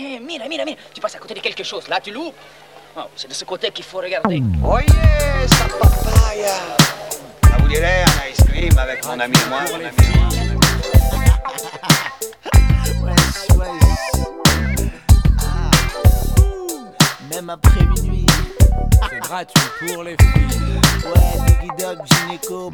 Hé, mira, mira, mira. Tu passes à côté de quelque chose. Là, tu loupes. Oh, c'est de ce côté qu'il faut regarder. Oye, esa papaya. Ça vous dirait un ice cream avec mon ami et moi, mon ami et moi. Wesh, wesh. Ah. Même après minuit. C'est gratuit pour les filles. Ouais, Diggy Dog, Gynéco.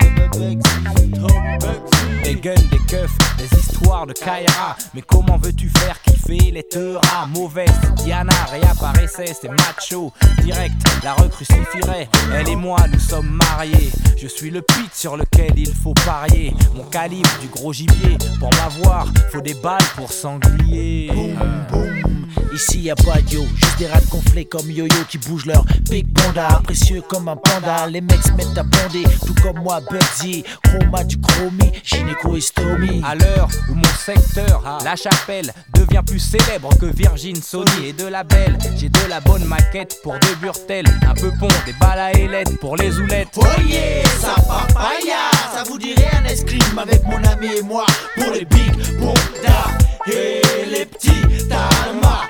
Des guns, des keufs, des histoires de Kaira. Mais comment veux-tu faire kiffer les teuras Mauvaise, Diana réapparaissait, c'est macho. Direct, la recrue suffirait. Elle et moi, nous sommes mariés. Je suis le pit sur lequel il faut parier. Mon calibre du gros gibier. Pour m'avoir, faut des balles pour sanglier. Boum, boum. Ici y a pas de yo, juste des rats gonflés comme yo-yo qui bougent leur big panda. Précieux comme un panda, les mecs se mettent à bander, tout comme moi, Bugsy. Chroma du chromie, gynéco et stomy. À l'heure où mon secteur, la chapelle, devient plus célèbre que Virgin, Sony et de la belle, j'ai de la bonne maquette pour deux burtels, un peu pont, des balles à ailettes pour les oulettes. Oh yeah, ça papaya, ça vous dirait un cream avec mon ami et moi pour les big bondas et les petits talmas.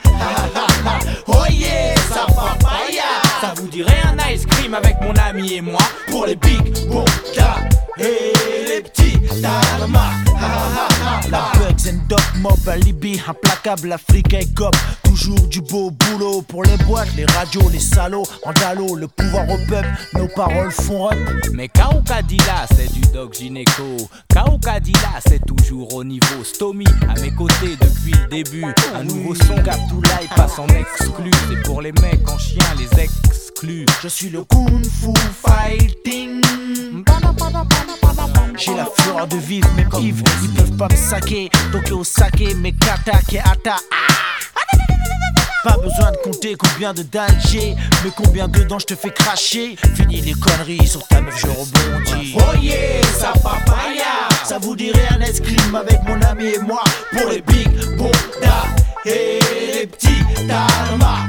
Oh yeah, ça papaya, Ça vous dirait un ice cream avec mon ami et moi pour les big bondas et les petits talmas. La Bugs and Doc Mob, alibi, implacable, Afrique et cop. Toujours du beau boulot pour les boîtes, les radios, les salauds. En dalo, le pouvoir au peuple, nos paroles font up. Mais Kaukadila, c'est du dog gynéco. Kaukadila, c'est toujours au niveau. Stomy, à mes côtés depuis le début. Un nouveau son qu'Abdoulaye passe en exclu. C'est pour Je suis le Kung Fu Fighting. J'ai la fureur de vivre, mes Yves, ils peuvent pas me saquer. Tokyo saké, mes kata, ke ata. Pas besoin de compter combien de dalles j'ai, mais combien dedans je te fais cracher. Fini les conneries, sur ta meuf je rebondis. Oh yeah, ça papaya. Ça vous dirait un cream avec mon ami et moi pour les big bondas et les petits talmas.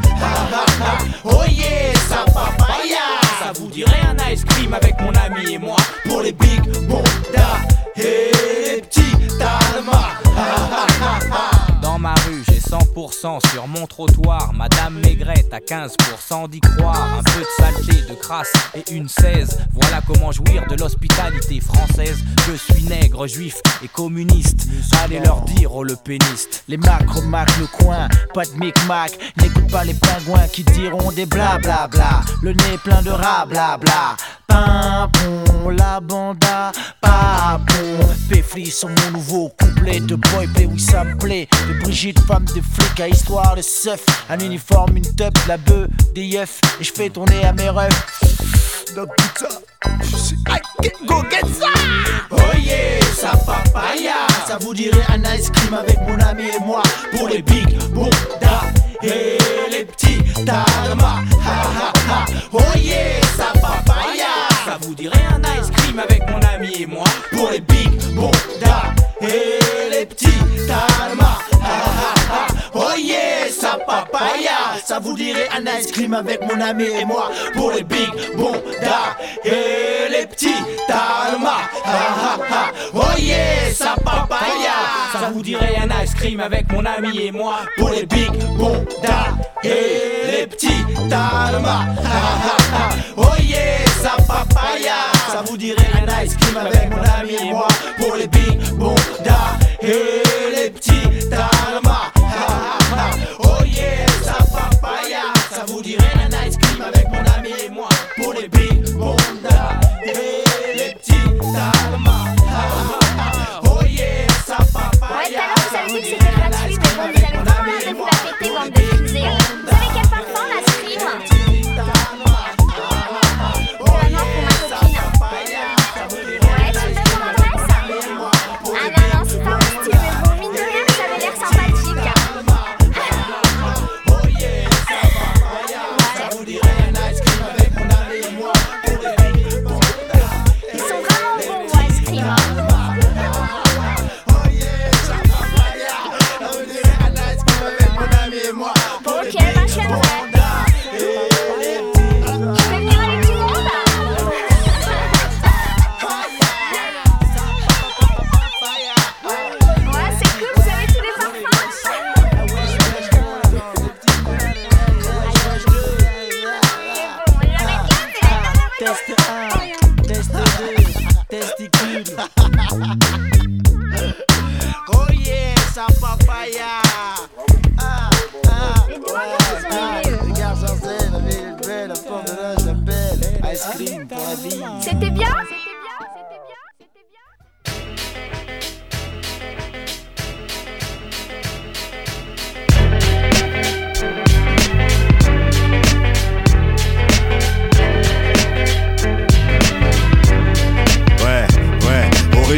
Oh yeah, ça papaya. Ça vous dirait un ice cream avec mon ami et moi pour les big bondas et les petits talmas. 100% sur mon trottoir. Madame Maigrette à 15% d'y croire. Un peu de saleté, de crasse et une 16. Voilà comment jouir de l'hospitalité française. Je suis nègre, juif et communiste. Allez leur dire au le péniste. Les macros marquent le coin, pas de micmac. N'écoute pas les pingouins qui diront des blablabla. Le nez plein de rats blabla. Pimpon, la banda, papon. Péfli sur mon nouveau couplet de boy play, oui ça me plaît. De Brigitte, femme de flic à histoire de seuf. Un uniforme, une teub, la bœuf, des yeufs. Et je fais tourner à mes refs. Donc putain, I can go get ça. Oh yeah, ça papaya. Ça vous dirait un ice cream avec mon ami et moi pour les big bondas et les petits talmas. Ha ha ha. Oh yeah, ça papaya. Ça vous dirait un ice cream avec mon ami et moi Pour les big bondas et les petits ha ha. Oh yeah, ça papaya. Ça vous dirait un ice cream avec mon ami et moi pour les big bondas et les petits talmas. Ha ha ha. Oh yeah, ça papaya. Ça vous dirait un ice cream avec mon ami et moi pour les big bondas et les petits ha. Oh yeah, ça papaya. Ça vous dirait un ice cream avec mon ami et moi pour les big bondas et C'était bien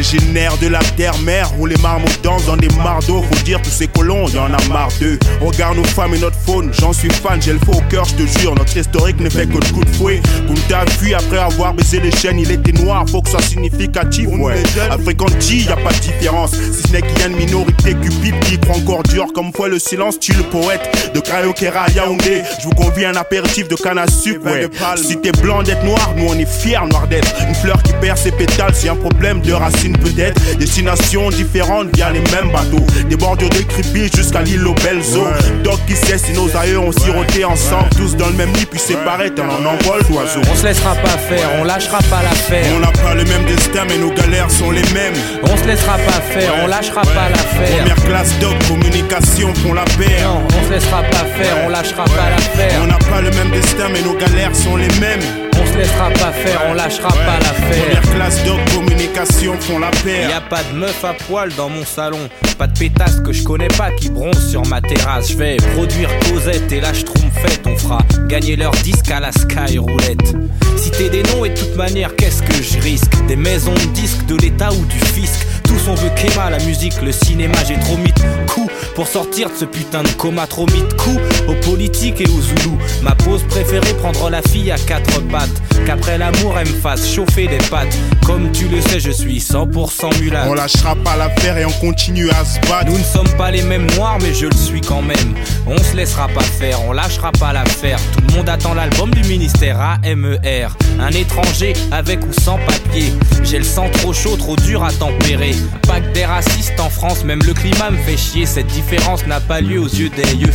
Originaire de la terre-mère où les marmots dansent dans des mardeaux. Faut dire, tous ces colons, y en a marre d'eux. Regarde nos femmes et notre faune, j'en suis fan, j'ai le faux au cœur, je te jure. Notre historique ne fait que de coups de fouet. Kunta fui après avoir baisé les chaînes, il était noir, faut que ça soit significatif. Ouais, Africanti, y a pas de différence. Si ce n'est qu'il y a une minorité cupide qui croit encore dur comme foi le silence, tu le poète de Krayokera à Yaoundé. Je vous convie un apéritif de canne à sucre, ouais. Si t'es blanc d'être noir, nous on est fiers noir d'être. Une fleur qui perd ses pétales, c'est un problème de peut-être. Destinations différentes via les mêmes bateaux. Des bordures de creepy jusqu'à l'île aux belles eaux. Doc qui sait si nos aïeux ont siroté ensemble, tous dans le même lit, puis séparés, tel un envol d'oiseaux. On se laissera pas faire, on lâchera pas l'affaire. On n'a pas le même destin, mais nos galères sont les mêmes. On se laissera pas faire, on lâchera pas l'affaire. Première classe doc, communication font la paire. Non, on se laissera pas faire, on lâchera pas l'affaire. On n'a pas le même destin, mais nos galères sont les mêmes. On se laissera pas faire, on lâchera pas l'affaire. Première classe doc, communication font la paire. Y a pas de meuf à poil dans mon salon. Pas de pétasse que je connais pas qui bronze sur ma terrasse. Je vais produire Cosette et là je fait On fera gagner leur disque à la Sky Roulette. Citer des noms et de toute manière, qu'est-ce que je risque? Des maisons de disques, de l'État ou du fisc. Tous on veut Kéma, la musique, le cinéma, j'ai trop mis de coups pour sortir de ce putain de coma, trop mis de coups aux politiques et aux zoulous. Ma pose préférée, prendre la fille à quatre pattes. Qu'après l'amour, elle me fasse chauffer des pattes. Comme tu le sais, je suis 100% mulâtre. On lâchera pas l'affaire et on continue à se battre. Nous ne sommes pas les mêmes noirs, mais je le suis quand même. On se laissera pas faire, on lâchera pas l'affaire. Tout le monde attend l'album du ministère AMER. Un étranger avec ou sans papier. J'ai le sang trop chaud, trop dur à tempérer. Que des racistes en France, même le climat me fait chier. Cette différence n'a pas lieu aux yeux des yeux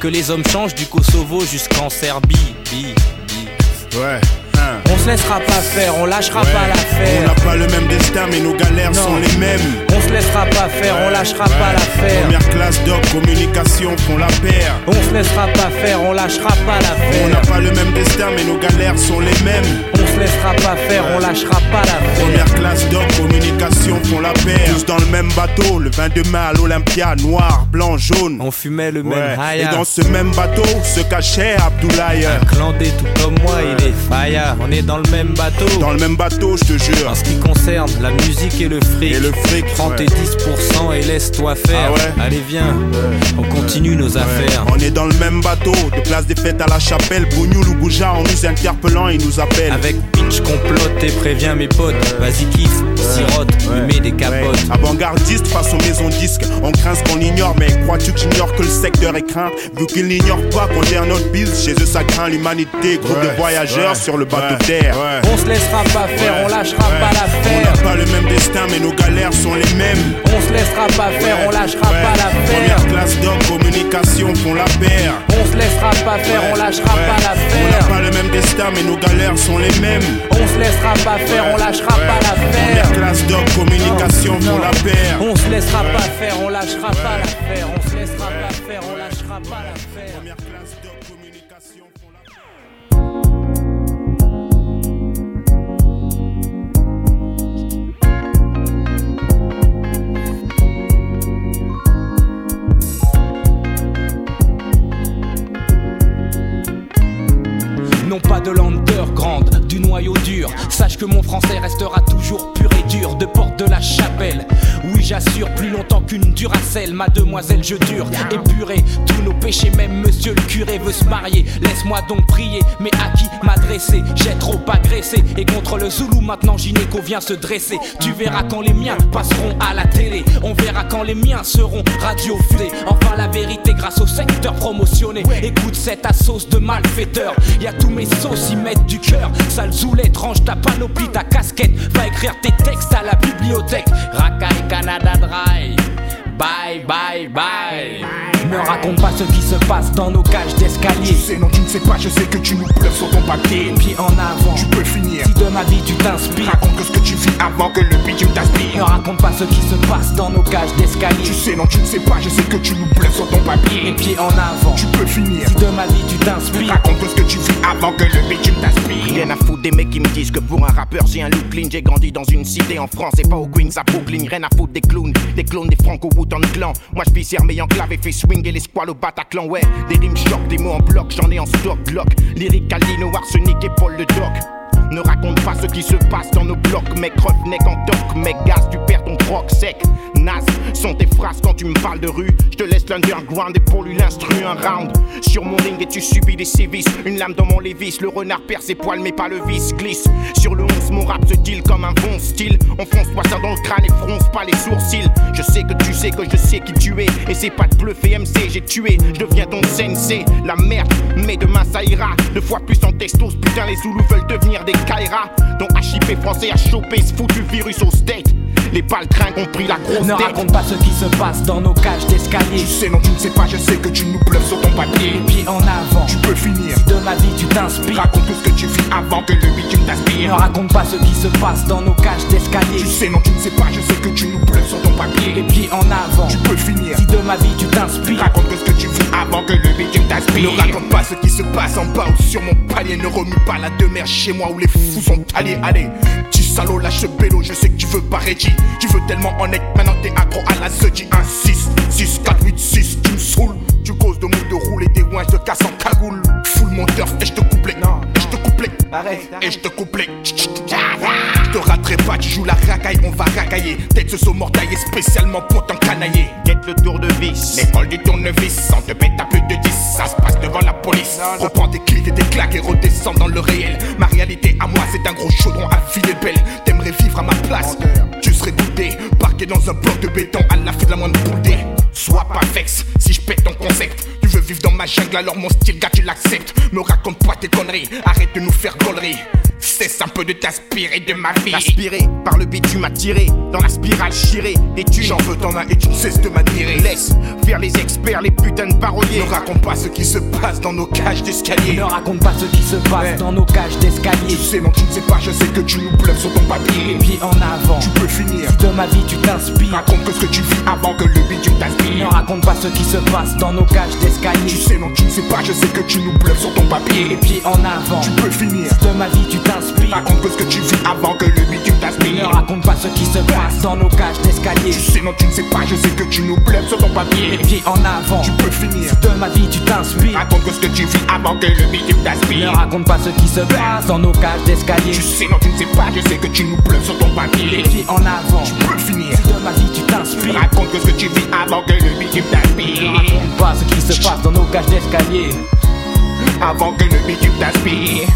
que les hommes changent du Kosovo jusqu'en Serbie. Bi, bi. Ouais. On se laissera pas faire, on lâchera Ouais. pas On l'affaire. n'a pas le même destin, mais nos galères Non. sont les mêmes. On se laissera pas faire, on lâchera pas l'affaire. Première classe doc, communication font la paire. On se laissera pas faire, on lâchera pas On n'a l'affaire. pas le même destin, mais nos galères sont les mêmes. On se laissera pas faire, on lâchera pas l'affaire. Première classe doc, communication font la paire. Tous dans le même bateau, le 22 mai à l'Olympia, noir, blanc, jaune. On fumait le Ouais. même Et haya. dans ce même bateau se cachait Abdoulaye. Un clandé tout comme moi, il est faya. On est dans le même bateau. Dans le même bateau, je te jure. En ce qui concerne la musique et le fric. Et le fric, Prends ouais. tes 10% et laisse-toi faire. Ah ouais Allez, viens. On continue nos affaires. On est dans le même bateau, de place des fêtes à la chapelle. Bougnoul ou Bouja, en nous interpellant, ils nous appellent. Avec pitch complote et préviens mes potes. Vas-y, kiffe, sirote, mets des capotes. Avant-gardiste face aux maisons disques, on craint ce qu'on ignore, mais crois-tu que j'ignore que le secteur est craint? Vu qu'ils n'ignorent pas qu'on gère notre bise, chez eux ça craint l'humanité, groupe de voyageurs sur le bateau terre. On se laissera pas faire, on lâchera pas On l'affaire. n'a pas le même destin, mais nos galères sont les mêmes. On se laissera pas faire, on lâchera Ouais. pas l'affaire. Première classe d'homme, communication font la paire. On se laissera pas faire, on lâchera Ouais. pas On n'a l'affaire. pas le même destin, mais nos galères sont les mêmes. On se laissera pas faire, on lâchera Ouais. pas l'affaire. Première classe d'homme, communication Non, font non. la paire. On se laissera pas faire, on lâchera pas l'affaire. On se laissera pas faire, on lâchera pas l'affaire. Pas de l'underground, du noyau dur. Sache que mon français restera toujours pur et dur. De porte de la chapelle. Oui, j'assure, plus longtemps qu'une duracelle. Mademoiselle, je dure. Épuré, tous nos péchés, même monsieur le curé veut se marier. Laisse-moi donc prier, mais à qui m'adresser? J'ai trop agressé. Et contre le Zoulou, maintenant Gynéco vient se dresser. Tu verras quand les miens passeront à la télé. On verra quand les miens seront radiofusés. Enfin, la vérité grâce au secteur promotionné. Écoute cette sauce de malfaiteur. Y a tous mes sauces, y mettent du cœur. Sale zoulette, range ta panoplie, ta casquette. Va écrire tes textes à la bibliothèque. Rakai Canada Dry. Bye, bye, bye. Ne raconte pas ce qui se passe dans nos cages d'escalier. sais, non, tu ne sais pas, je sais que tu nous pleures sur ton papier. Pieds en avant. Tu peux finir. Si de ma vie tu t'inspires. Raconte que ce que tu vis avant que le bitume Ne t'aspire. raconte pas ce qui se passe dans nos cages d'escalier. Tu sais, non, tu ne sais pas, je sais que tu nous pleures sur ton papier. pieds en avant. Tu peux finir. Si de ma vie tu t'inspires, Raconte tout ce que tu vis avant que le bitume t'aspire. Rien à foutre des mecs qui me disent que pour un rappeur j'ai un look clean J'ai grandi dans une cité en France et pas au Queens à Brooklyn Rien à foutre des clowns, des clones des franco Wooten clan Moi je vis mais en clave et fait swing et les squales au Bataclan Ouais, des rimes choc, des mots en bloc, j'en ai en stock Glock, lyrique Alino, arsenic et Paul le Doc ne raconte pas ce qui se passe dans nos blocs, mec, roughneck en toc, mec, gaz, tu perds ton troc sec. Nas, sont tes phrases quand tu me parles de rue. Je te laisse l'underground et pour lui l'instru un round. Sur mon ring et tu subis des sévices. Une lame dans mon lévis, le renard perd ses poils, mais pas le vice. Glisse sur le 11, mon rap se deal comme un bon style. On fonce toi ça dans le crâne et fronce pas les sourcils. Je sais que tu sais que je sais qui tu es. Et c'est pas de bluffer MC, j'ai tué. Je deviens ton sensei, la merde. Mais demain ça ira. Deux fois plus en testos, putain, les Zoulous veulent devenir des Kaira. Ton HIP français a chopé ce foutu virus au state. Les baltrins ont pris la grosse ne tête. raconte pas ce qui se passe dans nos cages d'escalier. Tu sais, non, tu ne sais pas, je sais que tu nous bluffes sur ton papier. Les pieds en avant, Tu peux finir. si de ma vie tu t'inspires. Raconte tout ce que tu vis avant que le bitume Ne t'aspire. raconte pas ce qui se passe dans nos cages d'escalier. Tu sais, non, tu ne sais pas, je sais que tu nous bluffes sur ton Les papier. pieds en avant, Tu peux finir. si de ma vie tu t'inspires. Raconte ce que tu vis avant que le bitume t'aspire. Ne raconte pas ce qui se passe en bas ou sur mon palier. Ne remue pas la demeure chez moi où les fous sont allés. Allez, petit salaud, lâche ce bélo. Je sais que tu veux pas Reggie. Tu veux tellement en être. Maintenant t'es accro à la Zeddy. 1, 6, 6, 4, 8, 6. Tu me saoules. Tu causes de mots de roule et des ouins. Je te casse en cagoule. Full mon turf et je te coupe les. Non, et je te coupe les. Et je te coupe les. Je te raterai pas, tu joues la racaille, on va racailler. Tête ce saut mortaillé spécialement pour t'encanailler. Guette le tour de vis. L'école du tournevis, on te pète à plus de 10, ça se passe devant la police. Reprends tes clics et tes claques et redescends dans le réel. Ma réalité à moi, c'est un gros chaudron à filer belle. T'aimerais vivre à ma place, serais goûté, parqué dans un bloc de béton à la fin de la moindre boule d'air. Sois pas vexe si je pète ton concept. Tu veux vivre dans ma jungle, alors mon style, gars, tu l'acceptes. Me raconte pas tes conneries, arrête de nous faire conneries. Cesse un peu de t'inspirer de ma vie. Aspiré par le bitume attiré dans la spirale chirée des tu J'en veux t'en as et tu ne cesses de m'admirer. Laisse faire les experts, les putains de paroliers. Ne raconte pas ce qui se passe dans nos cages d'escalier. Ne raconte pas ce qui se passe Ouais. dans nos cages d'escalier. Tu sais, non, tu ne sais pas, je sais que tu nous bluffes sur ton papier. pieds en avant, Tu peux finir. De ma vie tu t'inspires. Raconte que ce que tu vis avant que le bitume Ne t'aspire. raconte pas ce qui se passe dans nos cages Tu d'escalier. sais, non, tu ne sais pas, je sais que tu nous bluffes sur ton Les papier. pieds en avant, Tu peux finir. de ma vie tu t'inspires. Raconte que ce que tu vis avant que le bitume Ne t'aspire. raconte pas ce qui se passe dans nos cages d'escalier. Tu sais, non, tu ne sais pas, je sais que tu nous bluffes sur ton Les papier. pieds en avant, Tu peux finir. de ma vie tu t'inspires. Raconte que ce que tu vis avant que le bitume Ne t'aspire. raconte pas ce qui se passe dans nos cages d'escalier. Tu sais, non, tu ne sais pas, je sais que tu nous bluffes sur ton Les papier. pieds en avant, Tu peux finir. si de ma vie tu t'inspires. Raconte que ce que tu vis avant que le bitume t'aspire. raconte pas ce qui se passe dans nos cages d'escalier. Avant que le bitume t'aspire.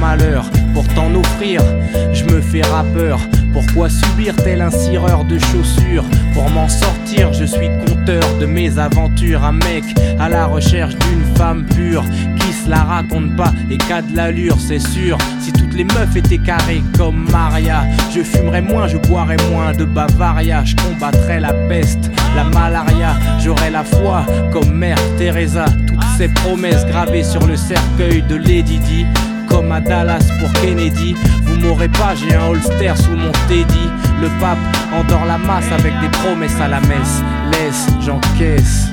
Malheur. Pour t'en offrir, je me fais rappeur. Pourquoi subir tel un cireur de chaussures? Pour m'en sortir, je suis conteur de mes aventures. Un mec à la recherche d'une femme pure qui se la raconte pas et qu'a de l'allure, c'est sûr. Si toutes les meufs étaient carrées comme Maria, je fumerais moins, je boirais moins de Bavaria. Je combattrais la peste, la malaria. J'aurais la foi comme Mère Teresa. Toutes ces promesses gravées sur le cercueil de Lady Di. Comme à Dallas pour Kennedy, vous m'aurez pas, j'ai un holster sous mon teddy. Le pape endort la masse avec des promesses à la messe. Laisse, j'encaisse.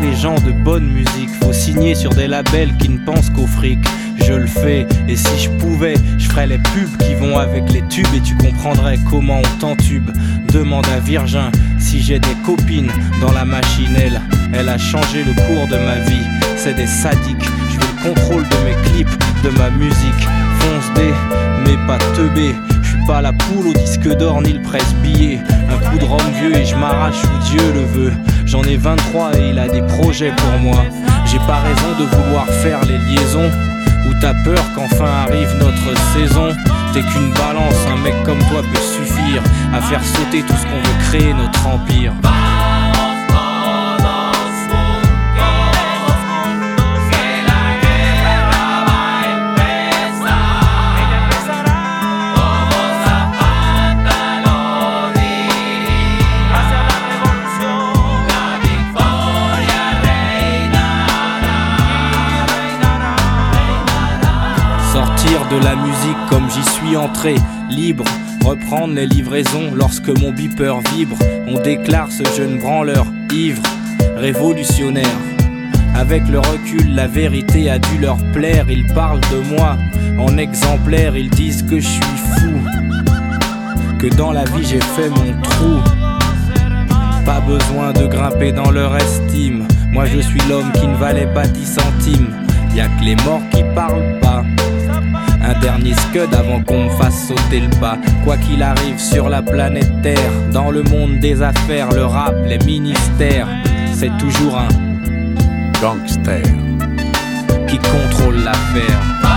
Les gens de bonne musique, faut signer sur des labels qui ne pensent qu'au fric. Je le fais, et si je pouvais, je ferais les pubs qui vont avec les tubes et tu comprendrais comment on t'entube. Demande à Virgin si j'ai des copines dans la machine, elle, elle a changé le cours de ma vie. C'est des sadiques, je veux le contrôle de mes clips, de ma musique. Fonce des, mais pas teubé. Pas la poule au disque d'or ni le presse-billet. Un coup de rhum vieux et je m'arrache où Dieu le veut. J'en ai 23 et il a des projets pour moi. J'ai pas raison de vouloir faire les liaisons. Ou t'as peur qu'enfin arrive notre saison T'es qu'une balance, un mec comme toi peut suffire à faire sauter tout ce qu'on veut créer notre empire. De la musique comme j'y suis entré, libre, reprendre les livraisons lorsque mon beeper vibre. On déclare ce jeune branleur ivre, révolutionnaire. Avec le recul, la vérité a dû leur plaire. Ils parlent de moi en exemplaire, ils disent que je suis fou. Que dans la vie j'ai fait mon trou. Pas besoin de grimper dans leur estime. Moi je suis l'homme qui ne valait pas 10 centimes. Y a que les morts qui parlent pas. Un dernier scud avant qu'on me fasse sauter le pas. Quoi qu'il arrive sur la planète Terre, dans le monde des affaires, le rap, les ministères, c'est toujours un gangster qui contrôle l'affaire.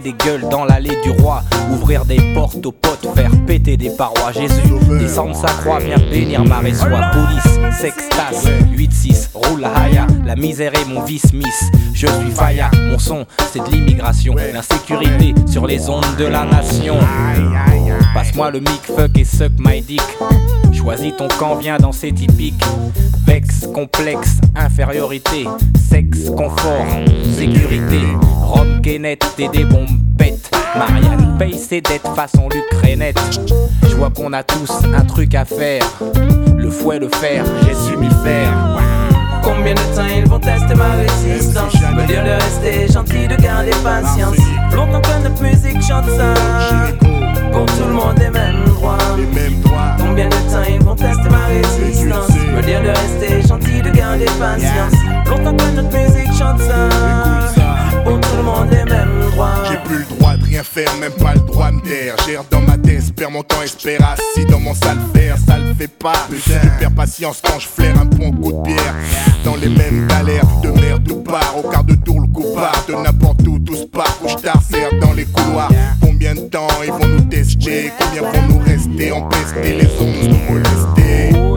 Des gueules dans l'allée du roi, ouvrir des portes aux potes, faire péter des parois. Jésus, descendre sa croix, viens bénir ma résoie. Police, sextas, 8-6, roule haya, la misère est mon vice miss. Je suis faya, mon son c'est de l'immigration, l'insécurité sur les ondes de la nation. Passe-moi le mic, fuck et suck my dick. Choisis ton camp, viens danser typique. Vex, complexe, infériorité, sexe, confort, sécurité. Rome, Kenneth, des bombettes. Marianne paye ses dettes façon lucrénette. Je vois qu'on a tous un truc à faire. Le fouet, le fer, j'ai su m'y faire. Combien de temps ils vont tester ma résistance? Me dire de rester gentil, de garder patience Longtemps que notre musique chante ça Pour tout le monde les mêmes droits Combien de temps ils vont tester ma mon temps, espère. Assis dans mon sale faire Ça le fait pas, je perds patience quand je flaire un bon coup de pierre. Dans les mêmes galères, de merde tout part Au quart de tour le coup part, de n'importe où tout se part Où je dans les couloirs. Combien de temps ils vont nous tester? Combien vont nous rester? Empestés Les ondes nous molester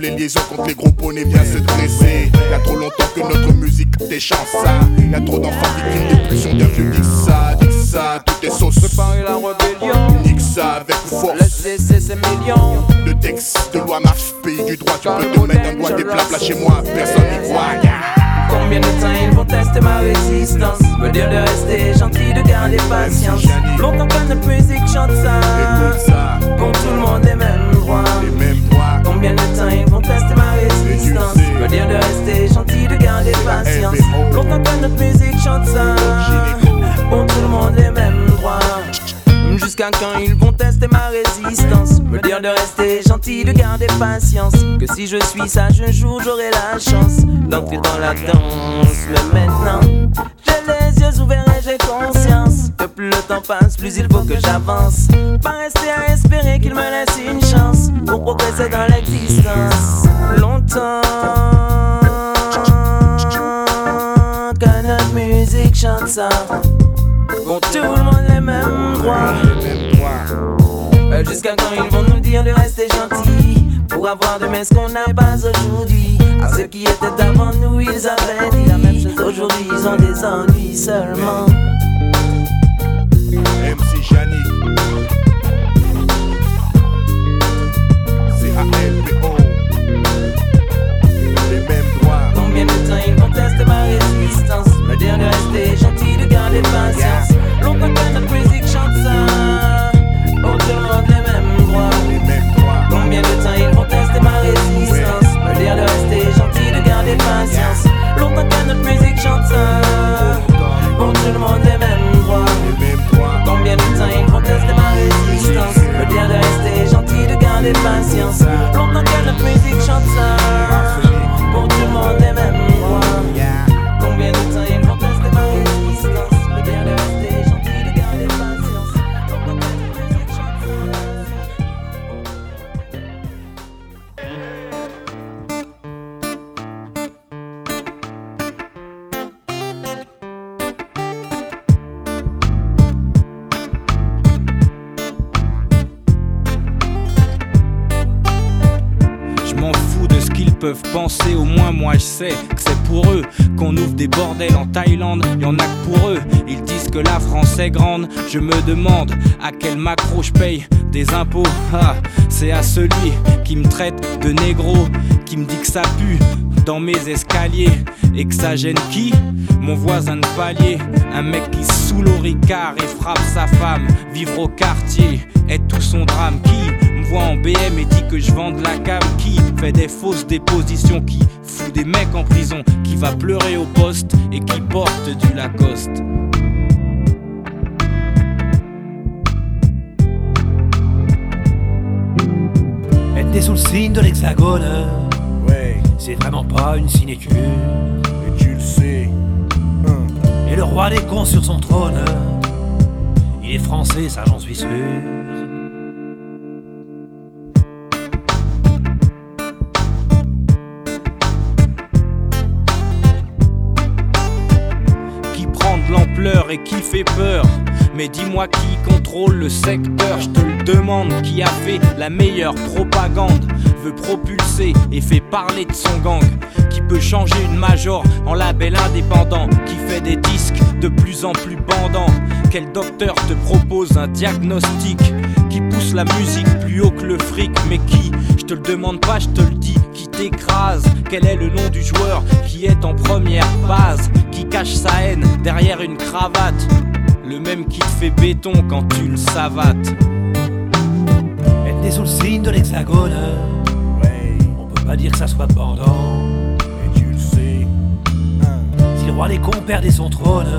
Les liaisons contre les gros poneys vient se dresser. Y'a trop longtemps que notre musique déchante ça Y'a trop d'enfants des pulsions d'un vieux. Dit ça, dit ça, tout est sauce. Préparer la rébellion. Nique ça avec force. Laissez ces millions. Le texte de loi marche, pays du droit Tu peux te mettre un doigt des plats chez moi, personne n'y croit Combien de temps ils vont tester ma résistance? Me dire de rester gentil, de garder patience. Longtemps que notre musique chante ça. Pour tout le monde les mêmes droits Combien de temps ils vont tester ma résistance? Me dire de rester gentil, de garder patience. Longtemps que notre musique chante ça. Pour tout le monde les mêmes droits Jusqu'à quand ils vont tester ma résistance. Me dire de rester gentil, de garder patience. Que si je suis sage un jour j'aurai la chance D'entrer dans la danse. Mais maintenant j'ai les yeux ouverts et j'ai conscience Que plus le temps passe plus il faut que j'avance. Pas rester à espérer qu'il me laisse une chance Pour progresser dans l'existence. Longtemps Que notre musique chante ça pour tout le monde les mêmes droits. Jusqu'à quand ils vont nous dire de rester gentils Pour avoir demain ce qu'on n'a pas aujourd'hui? À ceux qui étaient avant nous ils avaient dit la même chose. Aujourd'hui ils ont des ennuis seulement. MC Janik C-A-L-P-O Les mêmes droits. Combien de temps ils vont tester ma résistance? Me dire de rester gentil, Longtemps que notre musique chante ça, on demande les mêmes droits. Combien de temps ils vont tester ma résistance? Me dire de rester gentil, de garder patience. Longtemps que notre musique chante ça, on tout le monde les mêmes droits. Combien de temps ils vont tester ma résistance? Me dire de rester gentil, de garder patience. Longtemps que notre musique chante ça. Je me demande à quel macro je paye des impôts. Ah, c'est à celui qui me traite de négro, qui me dit que ça pue dans mes escaliers et que ça gêne qui? Mon voisin de palier, un mec qui sous l'oricard et frappe sa femme, vivre au quartier est tout son drame. Qui me voit en BM et dit que je vends de la cam? Qui fait des fausses dépositions? Qui fout des mecs en prison? Qui va pleurer au poste et qui porte du Lacoste? Être sous le signe de l'hexagone, ouais, c'est vraiment pas une sinécure. Et tu le sais. Et le roi des cons sur son trône, il est français, ça j'en suis sûr. qui prend de l'ampleur et qui fait peur. Mais dis-moi qui contrôle le secteur, je te le demande, qui a fait la meilleure propagande, veut propulser et fait parler de son gang, qui peut changer une major en label indépendant, qui fait des disques de plus en plus bandants. Quel docteur te propose un diagnostic? Qui pousse la musique plus haut que le fric, mais qui, je te le demande pas, je te le dis, qui t'écrase? Quel est le nom du joueur qui est en première base, qui cache sa haine derrière une cravate? Le même qui te fait béton quand tu le savates. Être né sous le signe de l'hexagone, ouais, on peut pas dire que ça soit pendant. Et tu le sais. Si le roi des cons perdait son trône,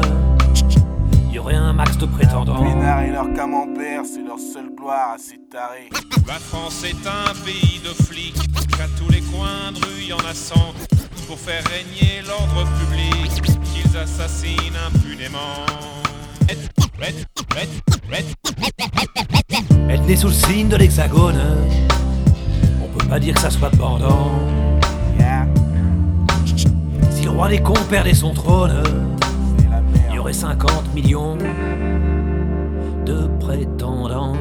il y aurait un max de prétendants. Pénard et leur camembert, c'est leur seule gloire à ces tarés. La France est un pays de flics, qu'à tous les coins de rue y en a cent. Pour faire régner l'ordre public, qu'ils assassinent impunément. Être né sous le signe de l'hexagone, on peut pas dire que ça soit pendant. Si le roi des cons perdait son trône, il y aurait 50 millions de prétendants.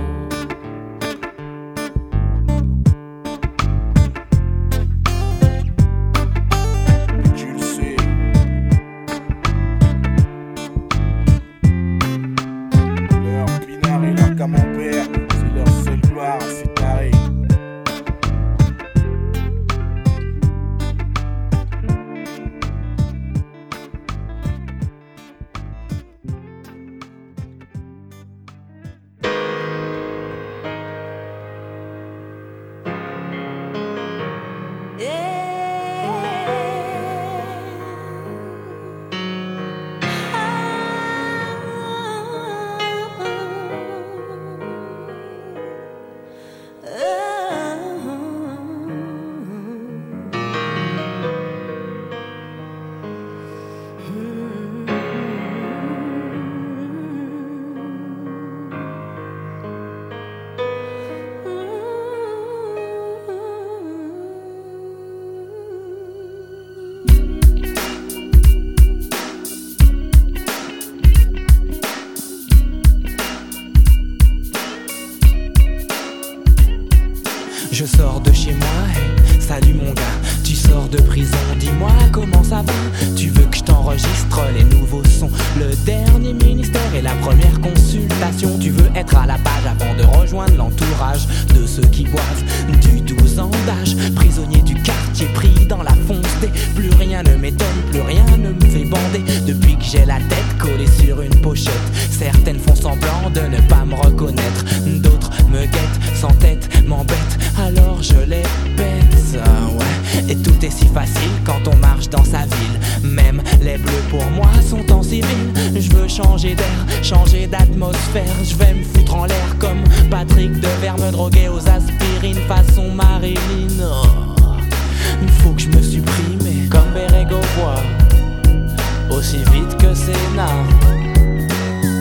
Tête sur une pochette, certaines font semblant de ne pas me reconnaître. D'autres me guettent sans tête, m'embêtent, alors je les pète. Ah ouais. Et tout est si facile quand on marche dans sa ville. Même les bleus pour moi sont en civil. Je veux changer d'air, changer d'atmosphère. Je vais me foutre en l'air comme Patrick Devers, me droguer aux aspirines façon Marilyn. Oh. Il faut que je me supprime comme Berego voit aussi vite que Sénat.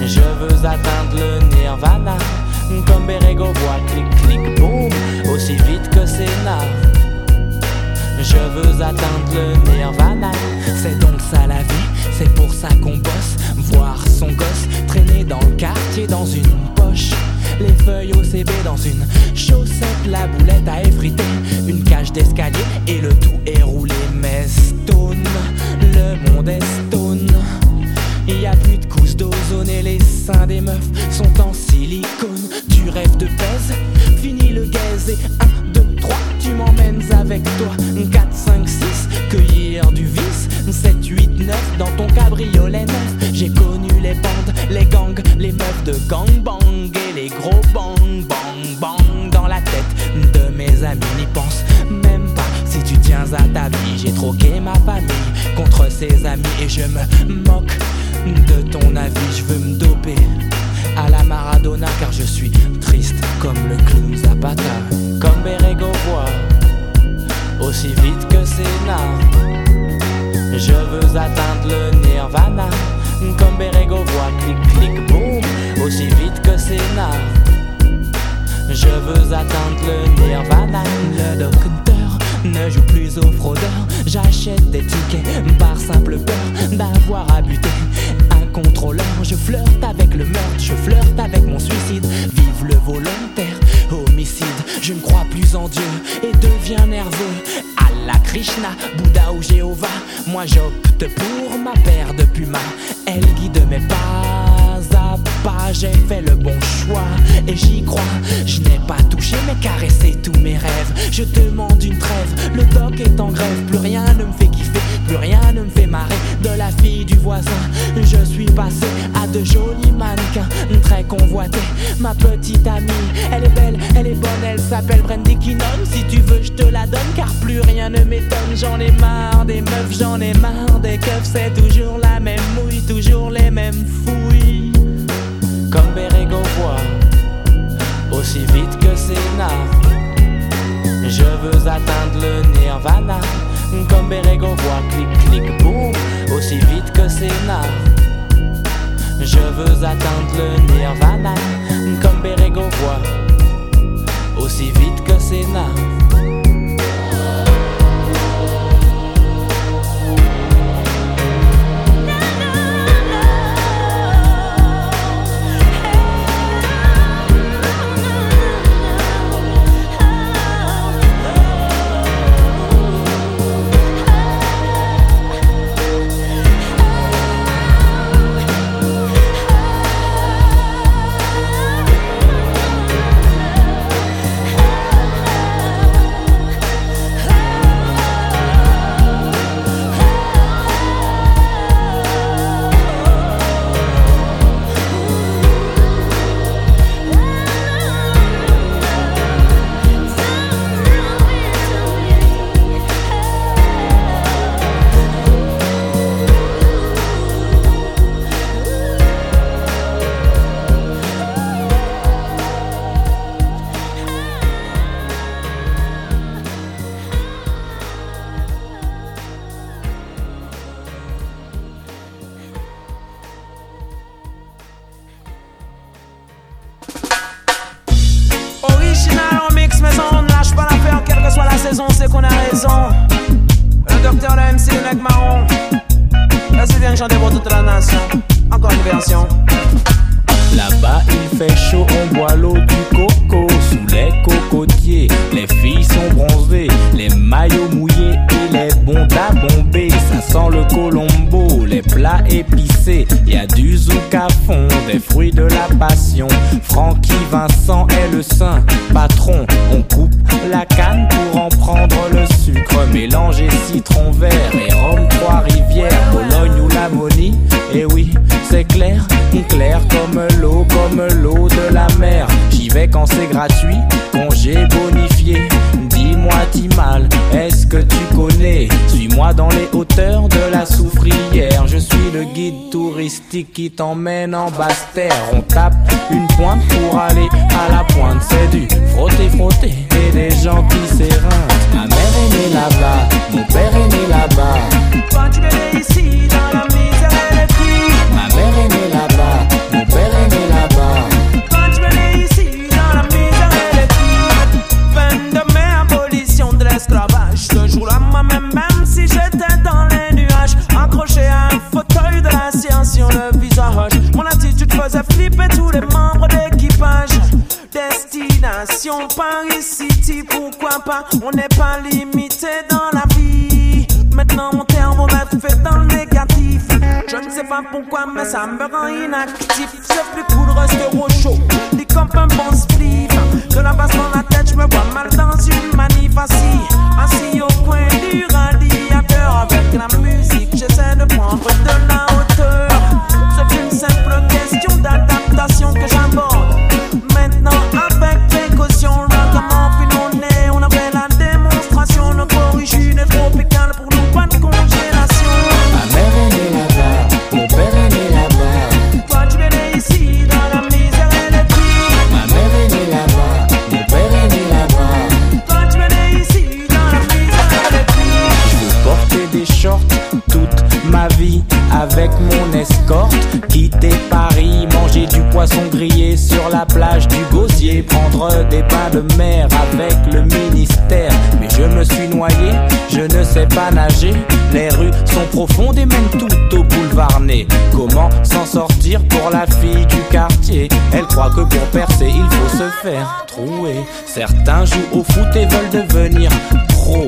Je veux atteindre le nirvana comme Berego voit clic clic boum aussi vite que Sénat. Je veux atteindre le nirvana, c'est donc ça la vie, c'est pour ça qu'on bosse. Voir son gosse traîner dans le quartier dans une poche. les feuilles au CB dans une chaussette, la boulette à effriter, une cage d'escalier et le tout est roulé. Mais stone, le monde est stone. Il y a plus de couches d'ozone et les seins des meufs sont en silicone. Tu rêves de pèse, fini le gaz et 1, 2, 3, tu m'emmènes avec toi. 4, 5, 6, cueillir du vice. 7, 8, 9, dans ton cabriolet neuf. J'ai connu les bandes, les gangs, les meufs de gangbang et les gros bang, bang, bang dans la tête de mes amis. À ta vie. J'ai troqué ma famille contre ses amis et je me moque de ton avis. Je veux me doper à la Maradona car je suis triste comme le clown Zapata. Comme Berego voit aussi vite que Sénat. Je veux atteindre le nirvana Comme Berego voit clic clic boum Aussi vite que Sénat Je veux atteindre le nirvana Le ne joue plus au fraudeur J'achète des tickets par simple peur D'avoir à buter un contrôleur. Je flirte avec le meurtre, je flirte avec mon suicide. Vive le volontaire, homicide. Je ne crois plus en Dieu et deviens nerveux. Allah, Krishna, Bouddha ou Jéhovah Moi j'opte pour ma paire de pumas. Elle guide mes pas J'ai fait le bon choix. Et j'y crois Je n'ai pas touché mais caressé tous mes rêves. Je demande une trêve, le doc est en grève. Plus rien ne me fait kiffer, plus rien ne me fait marrer. De la fille du voisin, je suis passé à de jolis mannequins. Très convoités, ma petite amie. Elle est belle, elle est bonne, elle s'appelle Brandy Kinnon. Si tu veux je te la donne car plus rien ne m'étonne. J'en ai marre des meufs, j'en ai marre des keufs. C'est toujours la même mouille, toujours les mêmes Comme Aussi vite que Sénat Je veux atteindre le nirvana Comme Berego voit, clic clic boum Aussi vite que Sénat Je veux atteindre le nirvana Comme Berego voit, aussi vite que Sénat Original qui t'emmène en basse terre. On tape une pointe pour aller à la pointe. C'est du frotter, frotter et des gens qui s'éreintent. Ma mère est là-bas, On n'est pas limité dans la vie. Maintenant mon thermomètre fait dans le négatif. Je ne sais pas pourquoi, mais ça me rend inactif. C'est plus cool de rester au chaud. De mer avec le ministère. Mais je me suis noyé, je ne sais pas nager. Les rues sont profondes et mènent tout au boulevard Ney. Comment s'en sortir pour la fille du quartier? Elle croit que pour percer, il faut se faire trouer. Certains jouent au foot et veulent devenir pro.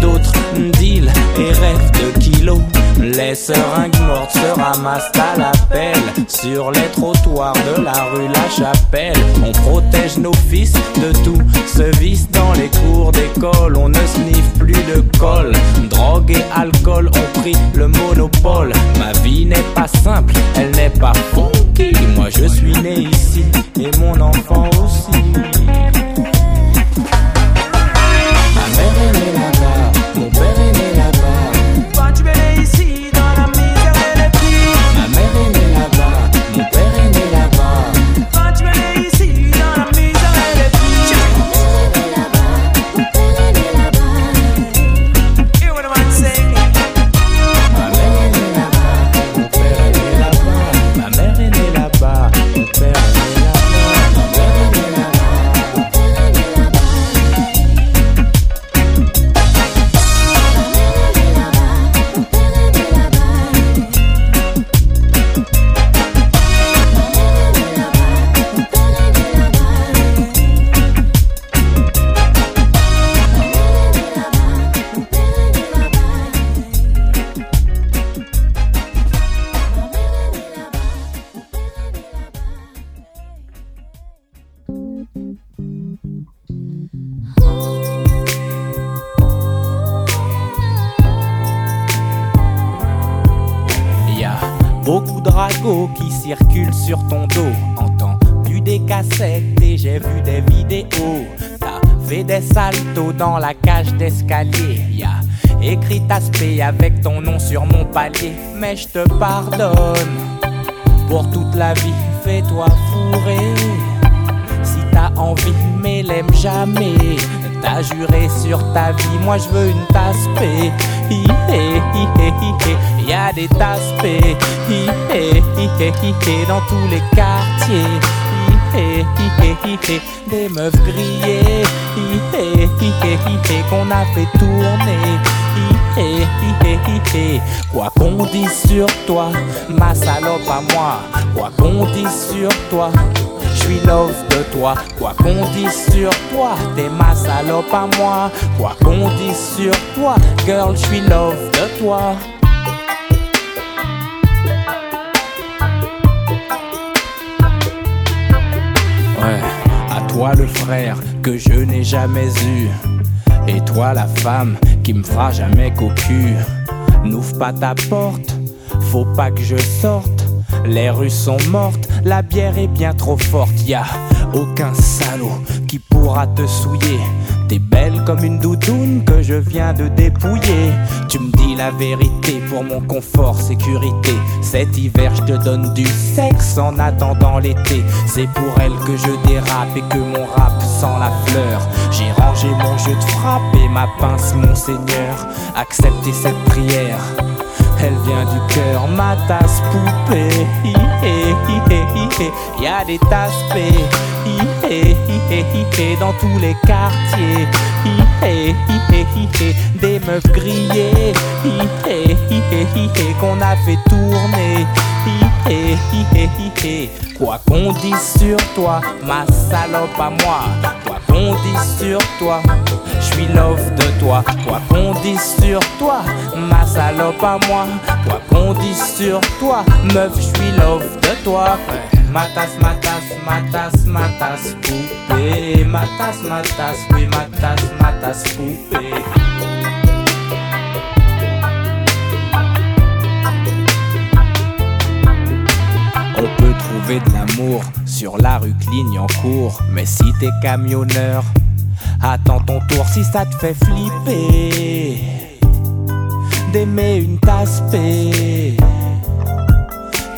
D'autres deal et rêvent de kilos. Les seringues mortes se ramassent à la pelle Sur les trottoirs de la rue La Chapelle On protège nos fils de tout ce vice Dans les cours d'école. On ne sniffe plus de colle. Drogue et alcool ont pris le monopole. Ma vie n'est pas simple, elle n'est pas funky. Moi je suis né ici et mon enfant aussi avec ton nom sur mon palier. Mais je te pardonne. Pour toute la vie, fais-toi fourrer. Si t'as envie, mais l'aime jamais. T'as juré sur ta vie, moi je veux une tasse hi. Y a des tasses hi. Dans tous les quartiers. Des meufs grillées. Qu'on a fait tourner. Hi. Quoi qu'on dise sur toi, ma salope à moi. Quoi qu'on dise sur toi. Je suis love de toi, quoi qu'on dise sur toi, t'es ma salope à moi. Quoi qu'on dise sur toi, girl, je suis love de toi. Ouais, à toi le frère que je n'ai jamais eu. Et toi la femme qui me fera jamais cocu. N'ouvre pas ta porte, faut pas que je sorte. Les rues sont mortes, la bière est bien trop forte. Y a aucun salaud qui pourra te souiller. T'es belle comme une doudoune que je viens de dépouiller. Tu me dis la vérité pour mon confort, sécurité. Cet hiver, je te donne du sexe en attendant l'été. C'est pour elle que je dérape et que mon rap sent la fleur. J'ai rangé mon jeu de frappe et ma pince, mon seigneur. Acceptez cette prière. Elle vient du cœur, ma tasse poupée. Y a des tasses. Dans tous les quartiers. Des meufs grillées. Qu'on a fait tourner. Quoi qu'on dise sur toi, ma salope à moi. Quoi qu'on dise sur toi, je suis love de toi. Quoi qu'on dise sur toi, ma salope à moi. Quoi qu'on dise sur toi, meuf, je suis love de toi. Matas, matas, matas, matas, poupée. Matas, matas, oui, matas, matas, poupée. On peut trouver de l'amour sur la rue Clignancourt. Mais si t'es camionneur, attends ton tour si ça te fait flipper. D'aimer une tasse P.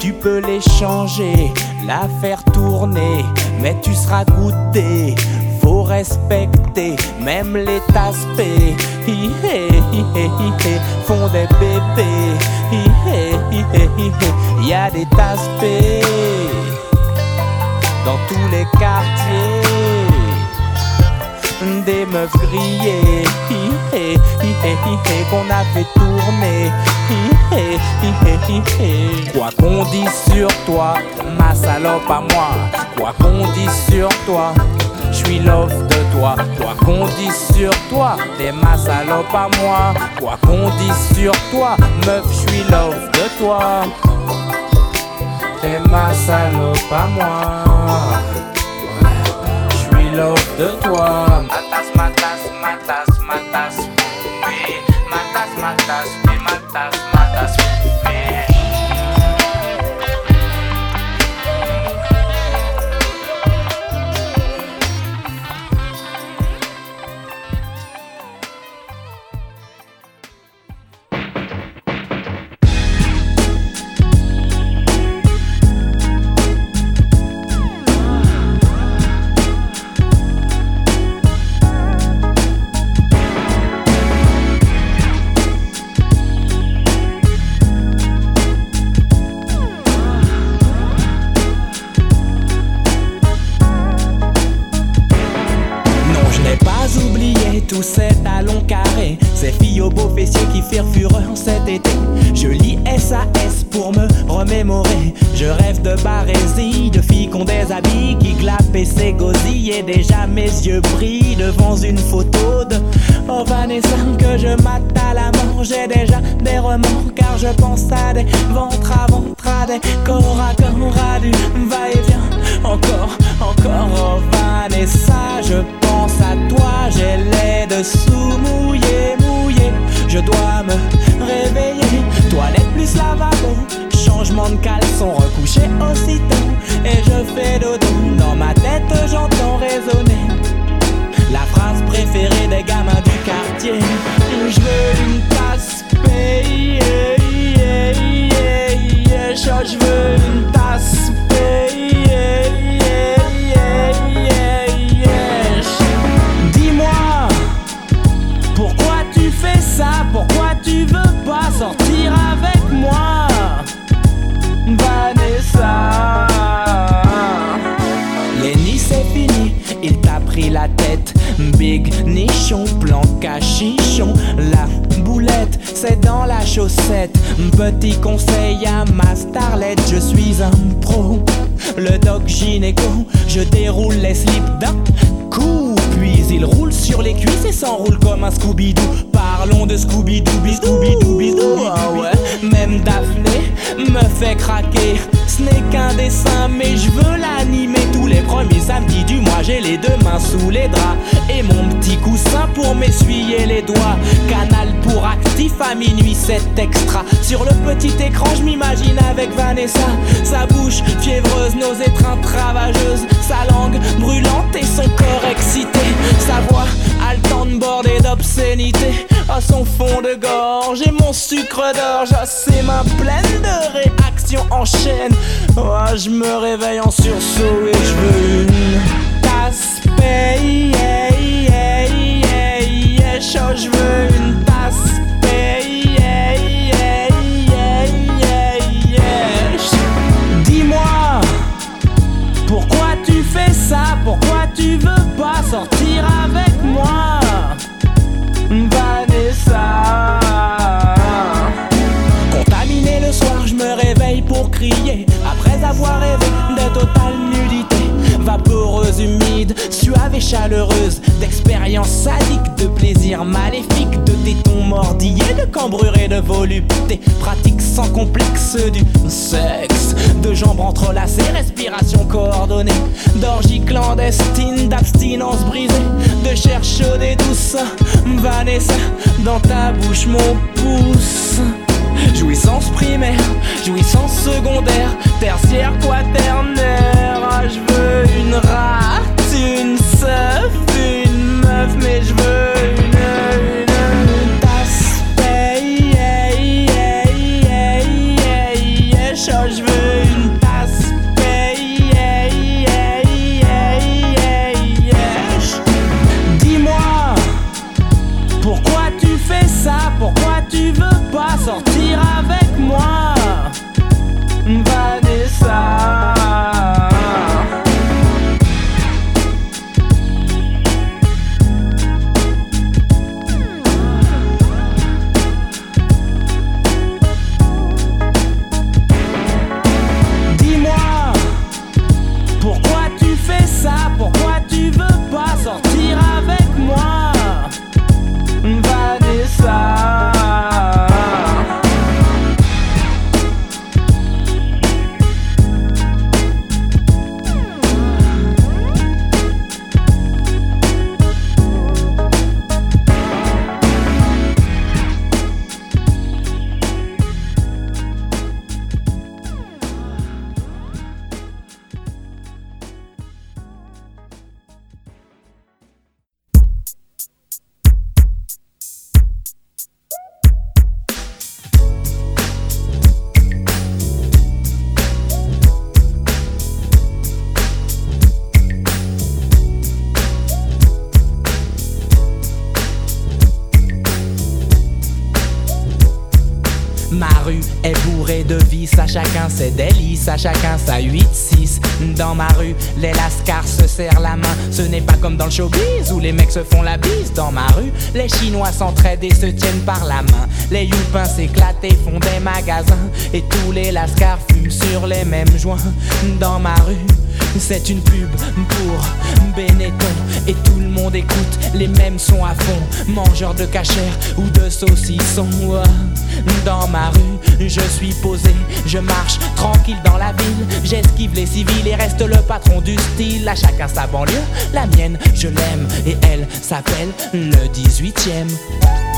Tu peux l'échanger, la faire tourner, mais tu seras goûté. Faut respecter, même les tasses P. Hi, hi, hi, font des bébés. Hi, hi, hi, hi, hi, hi. Y a des tasses P dans tous les quartiers. Des meufs grillées, qu'on a fait tourner. Quoi qu'on dise sur toi, ma salope à moi. Quoi qu'on dise sur toi, je suis love de toi. Quoi qu'on dise sur toi, t'es ma salope à moi. Quoi qu'on dise sur toi, meuf, je suis love de toi. T'es ma salope à moi. Love de toi. Matas, matas, matas, matas. Matas, matas, la tête. Big nichon, plan cachichon. La boulette, c'est dans la chaussette. Petit conseil à ma starlette Je suis un pro. Le doc gynéco Je déroule les slips d'un coup. Puis il roule sur les cuisses et s'enroule comme un Scooby-Doo. Parlons de Scooby-Doo, Scooby-Doo, Scooby-Doo ah ouais. Même Daphné me fait craquer Ce n'est qu'un dessin mais je veux l'animer. Tous les premiers samedis du mois J'ai les deux mains sous les draps. Et mon petit coussin pour m'essuyer les doigts. Canal pour actif à minuit c'est extra Sur le petit écran je m'imagine avec Vanessa Sa bouche fiévreuse, nos étreintes ravageuse Sa langue brûlante et son corps excité Sa voix haletante bordée d'obscénité À son fond de gorge et mon sucre d'orge À ses mains pleines de réactions en chaîne Oh, je me réveille en sursaut et je veux une tasse payée Oh, je veux une pourquoi tu fais ça? Pourquoi tu veux pas sortir avec moi? Vanessa. Contaminé le soir, je me réveille pour crier. Après avoir rêvé de totale nudité Vaporeuse, humide, suave et chaleureuse désir maléfique de tétons mordillés, de cambrure et de volupté. Pratique sans complexe du sexe, de jambes entrelacées, respiration coordonnée, d'orgie clandestine, d'abstinence brisée, de chair chaude et douce. Vanessa, dans ta bouche, mon pouce. Jouissance primaire, jouissance secondaire, tertiaire, quaternaire. Ah, je veux une rate, Ma rue est bourrée de vices, à chacun ses délices, à chacun sa 8-6. Dans ma rue, les lascars se serrent la main. Ce n'est pas comme dans le showbiz où les mecs se font la bise. Dans ma rue, les Chinois s'entraident et se tiennent par la main. Les youpins s'éclatent et font des magasins. Et tous les lascars fument sur les mêmes joints. Dans ma rue, c'est une pub pour Benetton Et tout le monde écoute. Les mêmes sons à fond Mangeur de cachère ou de saucisson. Dans ma rue, je suis posé Je marche tranquille dans la ville. J'esquive les civils et reste le patron du style. À chacun sa banlieue, la mienne je l'aime Et elle s'appelle le 18ème dans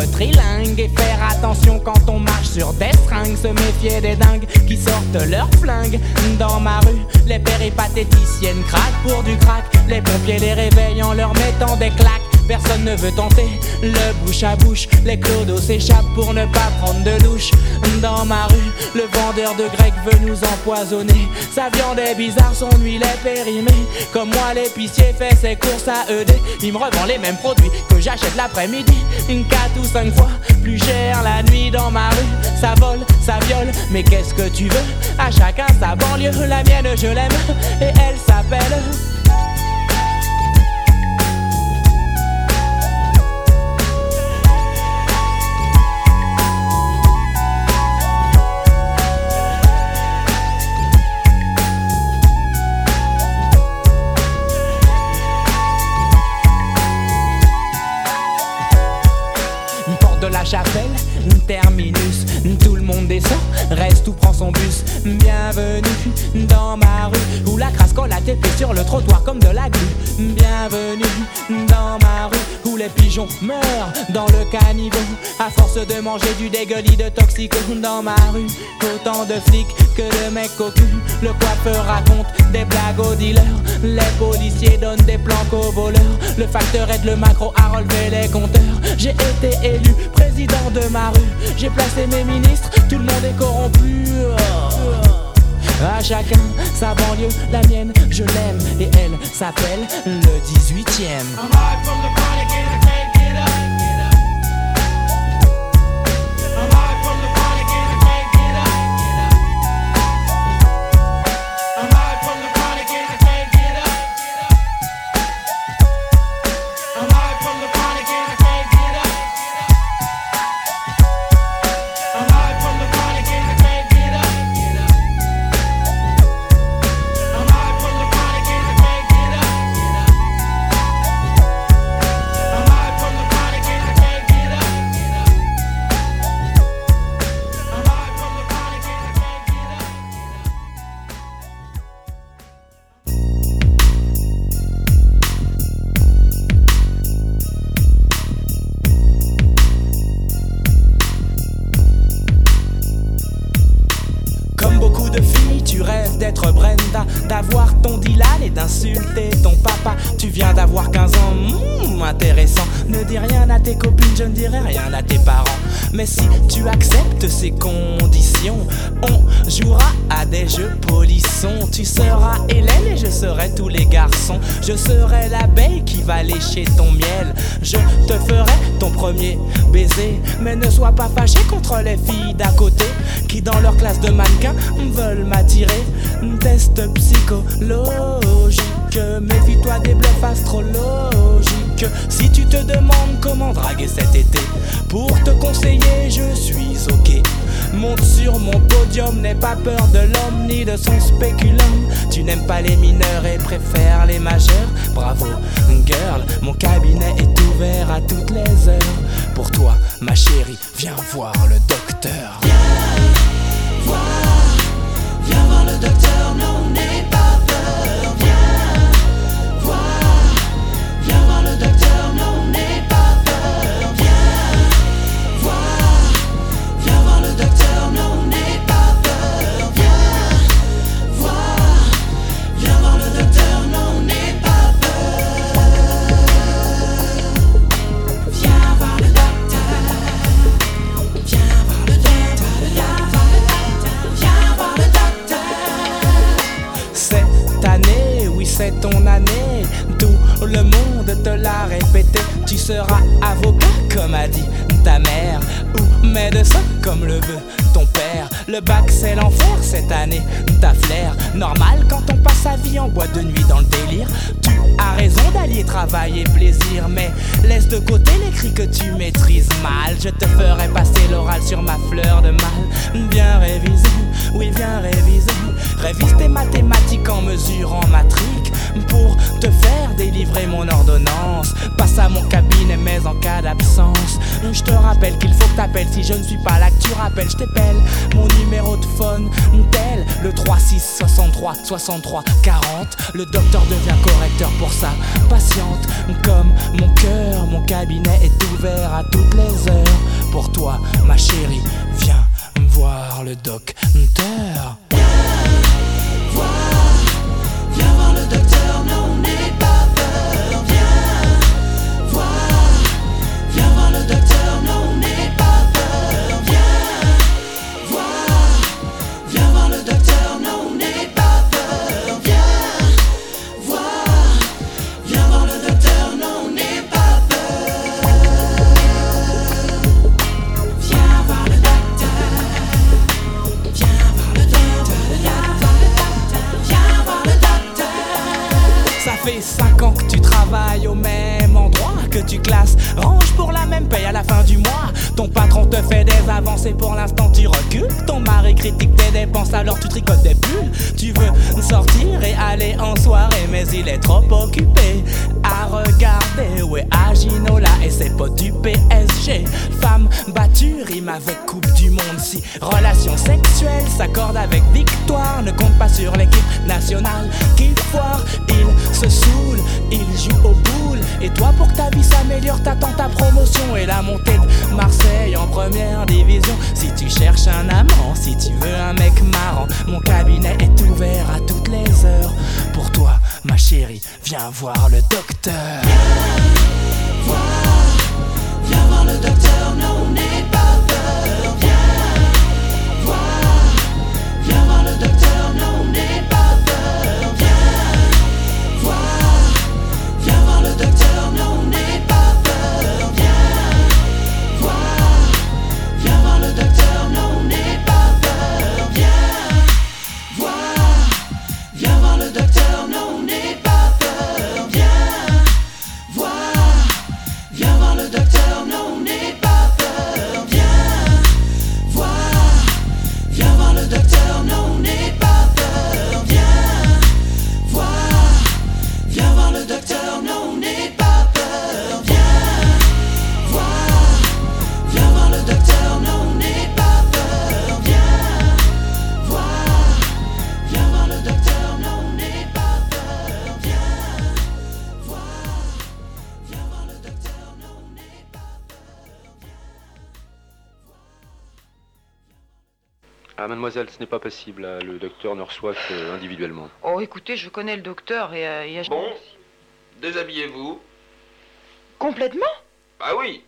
être trilingue et faire attention quand on marche sur des stringues. Se méfier des dingues qui sortent leurs flingues. Dans ma rue, les péripatéticiennes craquent pour du crack. Les pompiers les réveillent en leur mettant des claques. Personne ne veut tenter le bouche à bouche. Les clodos s'échappent pour ne pas prendre de douche. Dans ma rue, le vendeur de grec veut nous empoisonner. Sa viande est bizarre, son huile est périmée. Comme moi, l'épicier fait ses courses à ED. Il me revend les mêmes produits que j'achète l'après-midi. Une 4 ou 5 fois plus cher la nuit dans ma rue. Ça vole, ça viole, mais qu'est-ce que tu veux? À chacun sa banlieue, la mienne je l'aime. Et elle s'appelle. Chapelle, terminus, tout le monde descend, reste ou prend Bienvenue dans ma rue, où la crasse colle la tête sur le trottoir comme de la glu. Bienvenue dans ma rue, où les pigeons meurent dans le caniveau, à force de manger du dégueulis de toxico. Dans ma rue, autant de flics que de mecs cocus. Le coiffeur raconte des blagues aux dealers, les policiers donnent des planques aux voleurs. Le facteur aide le macro à relever les compteurs. J'ai été élu président de ma rue. J'ai placé mes ministres, tout le monde est corrompu. À chacun sa banlieue, la mienne je l'aime et elle s'appelle le 18ème. D'être Brenda, d'avoir ton Dylan et d'insulter ton papa. Tu viens d'avoir 15 ans, hmm, intéressant. Ne dis rien à tes copines, je ne dirai rien à tes parents. Mais si tu acceptes ces conditions, on jouera à des jeux polissons. Tu seras Hélène et je serai tous les garçons. Je serai l'abeille qui va lécher ton miel. Je te ferai ton premier baiser. Mais ne sois pas fâché contre les filles d'à côté qui, dans leur classe de mannequins, veulent m'attirer. Test psychologique. Méfie-toi des bluffs astrologiques. Si tu te demandes comment draguer cet été, pour te conseiller, je suis ok. Monte sur mon podium, n'aie pas peur de l'homme ni de son spéculum. Tu n'aimes pas les mineurs et préfères les majeurs. Bravo, girl, mon cabinet est ouvert à toutes les heures. Pour toi, ma chérie, viens voir le docteur. Viens voir, viens voir le docteur, te l'a répété. Tu seras avocat, comme a dit ta mère, ou médecin, comme le veut ton père. Le bac, c'est l'enfer cette année. Ta flair, normal quand on passe sa vie en boîte de nuit dans le délire. Tu as raison d'allier travail et plaisir, mais laisse de côté les cris que tu maîtrises mal. Je te ferai passer l'oral sur ma fleur de mal. Viens réviser, oui, viens réviser. Révise tes mathématiques en mesurant matrique pour te faire délivrer mon ordonnance. Passe à mon cabinet, mais en cas d'absence, je te rappelle qu'il faut que t'appelles. Si je ne suis pas là, que tu rappelles, je t'appelle. Mon numéro de phone, tel le 36 63 63 40. Le docteur devient correcteur pour sa patiente. Comme mon cœur, mon cabinet est ouvert à toutes les heures. Pour toi, ma chérie, viens voir le docteur. Au même endroit, que tu classes, range pour la même paye à la fin du mois. Ton patron te fait des avancées, pour l'instant tu recules. Ton mari critique tes dépenses, alors tu tricotes des bulles. Tu veux sortir et aller en soirée, mais il est trop occupé à regarder. Ouais, à Ginola et ses potes du PSG. Femme battue, rime avec Coupe du Monde. Si relation sexuelle s'accorde avec victoire, ne compte pas sur l'équipe nationale qui foire. Il se saoule, il joue au boule. Et toi, pour que ta vie s'améliore, t'attends ta promotion et la montée de Marseille en première division. Si tu cherches un amant, si tu veux un mec marrant, mon cabinet est ouvert à toutes les heures. Pour toi, ma chérie, viens voir le docteur. Viens voir, viens voir le docteur, mademoiselle, ce n'est pas possible. là. Le docteur ne reçoit que individuellement. Oh, écoutez, je connais le docteur et... euh, il y a... Bon, déshabillez-vous. Complètement? Bah oui,